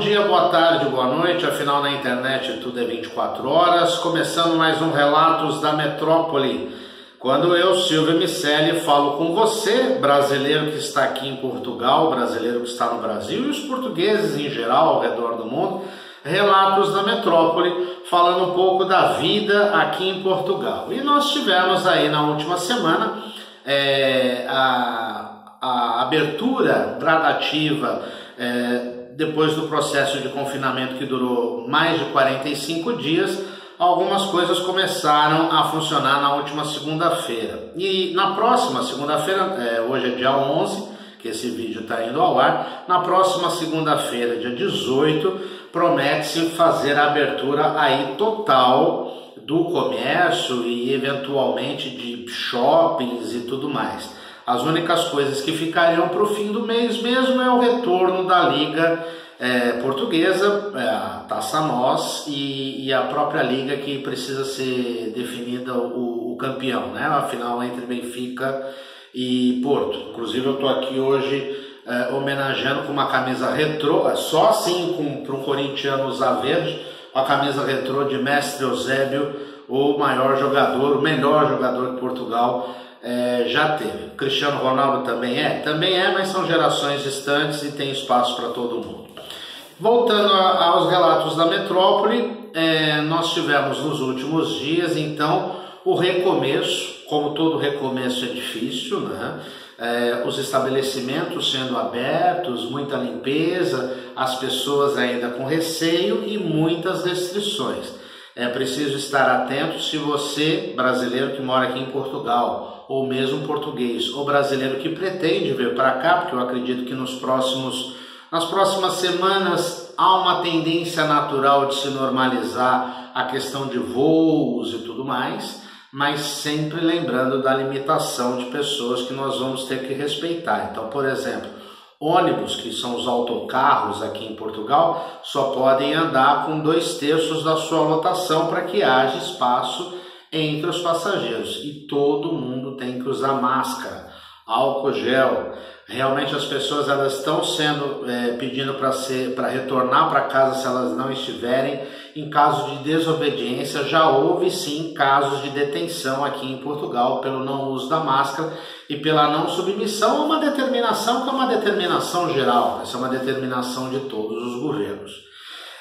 dia, boa tarde, boa noite. Afinal, na internet tudo é 24 horas. Começando mais um Relatos da Metrópole. Quando eu, Silvio Micelli, falo com você, brasileiro que está aqui em Portugal, brasileiro que está no Brasil e os portugueses em geral ao redor do mundo. Relatos da Metrópole, falando um pouco da vida aqui em Portugal. E nós tivemos aí na última semana é, a, a abertura gradativa. É, depois do processo de confinamento que durou mais de 45 dias, algumas coisas começaram a funcionar na última segunda-feira. E na próxima segunda-feira, é, hoje é dia 11, que esse vídeo está indo ao ar, na próxima segunda-feira, dia 18, promete-se fazer a abertura aí total do comércio e eventualmente de shoppings e tudo mais. As únicas coisas que ficariam para o fim do mês mesmo é o retorno da Liga é, Portuguesa, é, a Taça Nós e, e, a própria Liga que precisa ser definida o, o campeão, né? a final entre Benfica e Porto. Inclusive eu estou aqui hoje é, homenageando com uma camisa retrô, é só assim para um corintiano usar verde, a camisa retrô de Mestre Eusébio, o maior jogador, o melhor jogador que Portugal é, já teve. Cristiano Ronaldo também é? Também é, mas são gerações distantes e tem espaço para todo mundo. Voltando a, aos relatos da metrópole, é, nós tivemos nos últimos dias, então, o recomeço, como todo recomeço é difícil, né? É, os estabelecimentos sendo abertos, muita limpeza, as pessoas ainda com receio e muitas restrições. É preciso estar atento se você, brasileiro que mora aqui em Portugal, ou mesmo português, ou brasileiro que pretende vir para cá, porque eu acredito que nos próximos, nas próximas semanas há uma tendência natural de se normalizar a questão de voos e tudo mais, mas sempre lembrando da limitação de pessoas que nós vamos ter que respeitar. Então, por exemplo, Ônibus, que são os autocarros aqui em Portugal, só podem andar com dois terços da sua lotação para que haja espaço entre os passageiros. E todo mundo tem que usar máscara, álcool gel. Realmente as pessoas elas estão sendo é, pedindo para ser para retornar para casa se elas não estiverem em caso de desobediência, já houve sim casos de detenção aqui em Portugal pelo não uso da máscara e pela não submissão a uma determinação que é uma determinação geral, essa é uma determinação de todos os governos.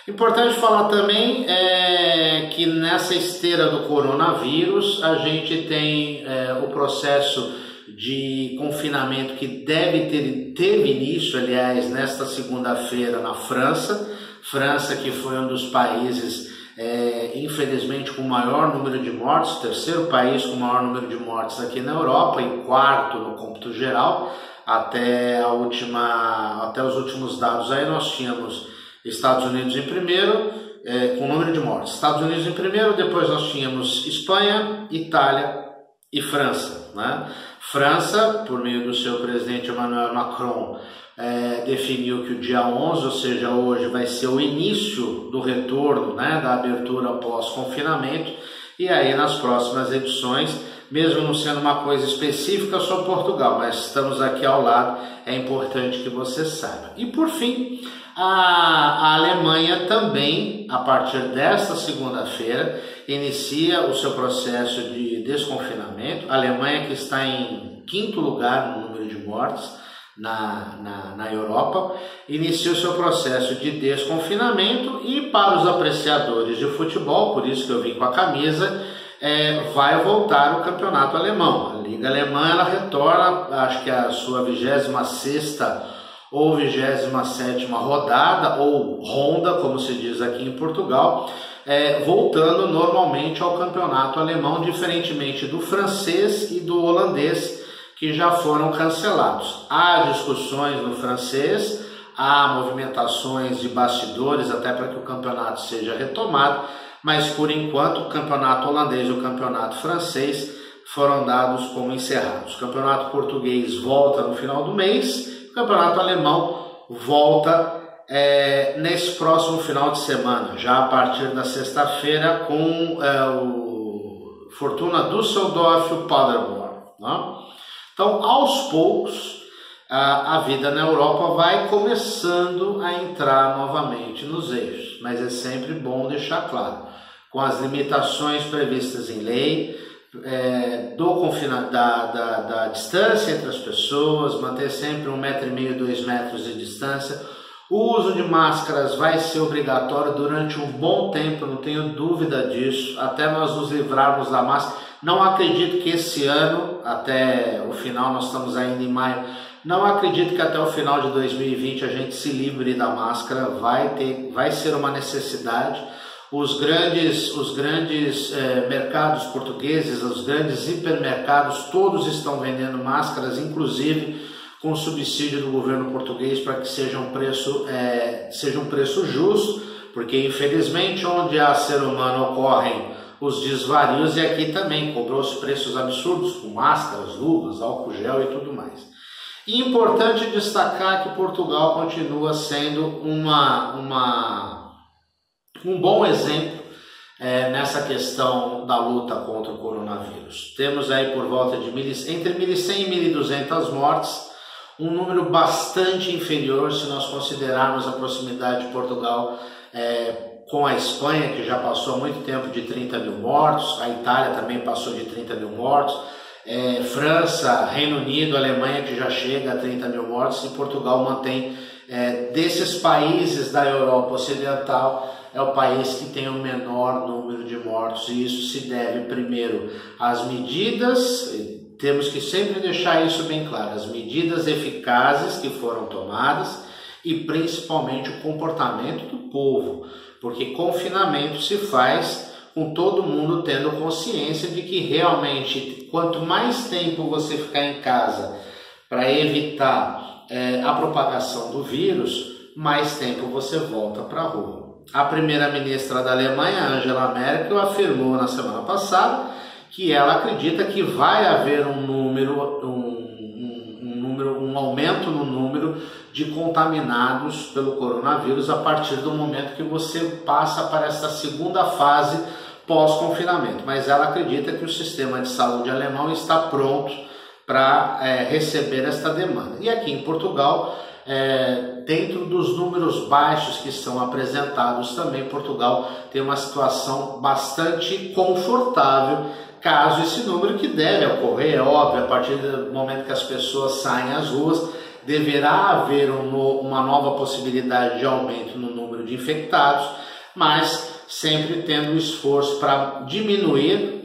Importante falar também é que nessa esteira do coronavírus a gente tem é, o processo de confinamento que deve ter teve início, aliás, nesta segunda-feira na França França, que foi um dos países, é, infelizmente, com o maior número de mortes, terceiro país com o maior número de mortes aqui na Europa, e quarto no cômputo geral, até, a última, até os últimos dados aí nós tínhamos Estados Unidos em primeiro, é, com o número de mortes. Estados Unidos em primeiro, depois nós tínhamos Espanha, Itália e França. Né? França, por meio do seu presidente Emmanuel Macron, é, definiu que o dia 11, ou seja, hoje, vai ser o início do retorno, né, da abertura pós-confinamento, e aí nas próximas edições, mesmo não sendo uma coisa específica só Portugal, mas estamos aqui ao lado, é importante que você saiba. E por fim, a, a Alemanha também, a partir desta segunda-feira, inicia o seu processo de desconfinamento. A Alemanha que está em quinto lugar no número de mortes, na, na, na Europa, inicia o seu processo de desconfinamento e para os apreciadores de futebol, por isso que eu vim com a camisa, é, vai voltar o campeonato alemão. A Liga Alemã ela retorna, acho que a sua 26 ou 27 rodada, ou ronda, como se diz aqui em Portugal, é, voltando normalmente ao campeonato alemão, diferentemente do francês e do holandês, que já foram cancelados. Há discussões no francês, há movimentações de bastidores até para que o campeonato seja retomado, mas por enquanto o campeonato holandês e o campeonato francês foram dados como encerrados. O campeonato português volta no final do mês, o campeonato alemão volta é, nesse próximo final de semana, já a partir da sexta-feira, com é, o Fortuna Düsseldorf e o Paderborn. Né? Então, aos poucos, a, a vida na Europa vai começando a entrar novamente nos eixos, mas é sempre bom deixar claro, com as limitações previstas em lei, é, do confina, da, da, da distância entre as pessoas, manter sempre um metro e meio, dois metros de distância. O uso de máscaras vai ser obrigatório durante um bom tempo, não tenho dúvida disso, até nós nos livrarmos da máscara. Não acredito que esse ano, até o final, nós estamos ainda em maio, não acredito que até o final de 2020 a gente se livre da máscara, vai, ter, vai ser uma necessidade. Os grandes, os grandes eh, mercados portugueses, os grandes hipermercados, todos estão vendendo máscaras, inclusive com subsídio do governo português para que seja um preço, eh, seja um preço justo, porque infelizmente onde há ser humano ocorrem os desvarios e aqui também cobrou-se preços absurdos com máscaras, luvas, álcool gel e tudo mais. Importante destacar que Portugal continua sendo uma, uma, um bom exemplo é, nessa questão da luta contra o coronavírus. Temos aí por volta de mil, entre 1.100 e 1.200 mortes, um número bastante inferior se nós considerarmos a proximidade de Portugal é, com a Espanha, que já passou há muito tempo de 30 mil mortos, a Itália também passou de 30 mil mortos é, França, Reino Unido, Alemanha, que já chega a 30 mil mortos, e Portugal mantém, é, desses países da Europa Ocidental, é o país que tem o menor número de mortos, e isso se deve, primeiro, às medidas, temos que sempre deixar isso bem claro, as medidas eficazes que foram tomadas e principalmente o comportamento do povo, porque confinamento se faz com todo mundo tendo consciência de que realmente quanto mais tempo você ficar em casa para evitar é, a propagação do vírus, mais tempo você volta para a rua. A primeira-ministra da Alemanha, Angela Merkel, afirmou na semana passada que ela acredita que vai haver um número, um, um, um número, um aumento no número de contaminados pelo coronavírus a partir do momento que você passa para esta segunda fase pós-confinamento, mas ela acredita que o sistema de saúde alemão está pronto para é, receber esta demanda. E aqui em Portugal, é, dentro dos números baixos que são apresentados também, Portugal tem uma situação bastante confortável caso esse número que deve ocorrer, é óbvio, a partir do momento que as pessoas saem às ruas, deverá haver um, uma nova possibilidade de aumento no número de infectados, mas sempre tendo um esforço para diminuir,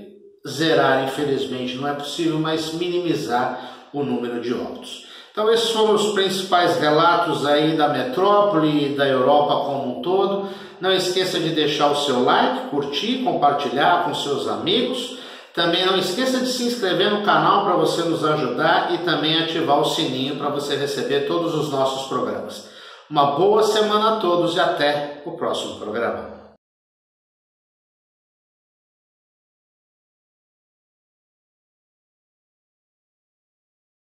zerar, infelizmente não é possível, mas minimizar o número de óbitos. Então esses foram os principais relatos aí da metrópole e da Europa como um todo. Não esqueça de deixar o seu like, curtir, compartilhar com seus amigos. Também não esqueça de se inscrever no canal para você nos ajudar e também ativar o sininho para você receber todos os nossos programas. Uma boa semana a todos e até o próximo programa.